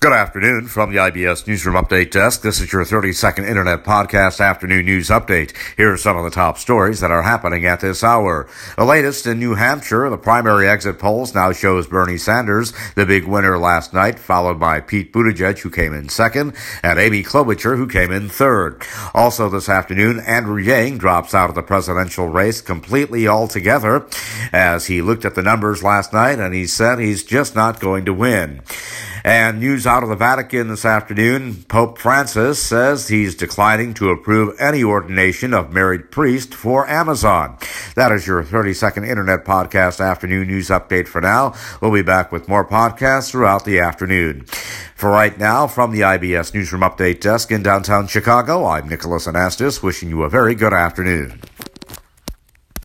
Good afternoon from the IBS Newsroom Update Desk. This is your 30 second Internet Podcast Afternoon News Update. Here are some of the top stories that are happening at this hour. The latest in New Hampshire, the primary exit polls now shows Bernie Sanders the big winner last night, followed by Pete Buttigieg, who came in second, and Amy Klobuchar, who came in third. Also this afternoon, Andrew Yang drops out of the presidential race completely altogether as he looked at the numbers last night and he said he's just not going to win. And news out of the Vatican this afternoon Pope Francis says he's declining to approve any ordination of married priest for Amazon. That is your 30 second Internet Podcast afternoon news update for now. We'll be back with more podcasts throughout the afternoon. For right now, from the IBS Newsroom Update Desk in downtown Chicago, I'm Nicholas Anastas wishing you a very good afternoon.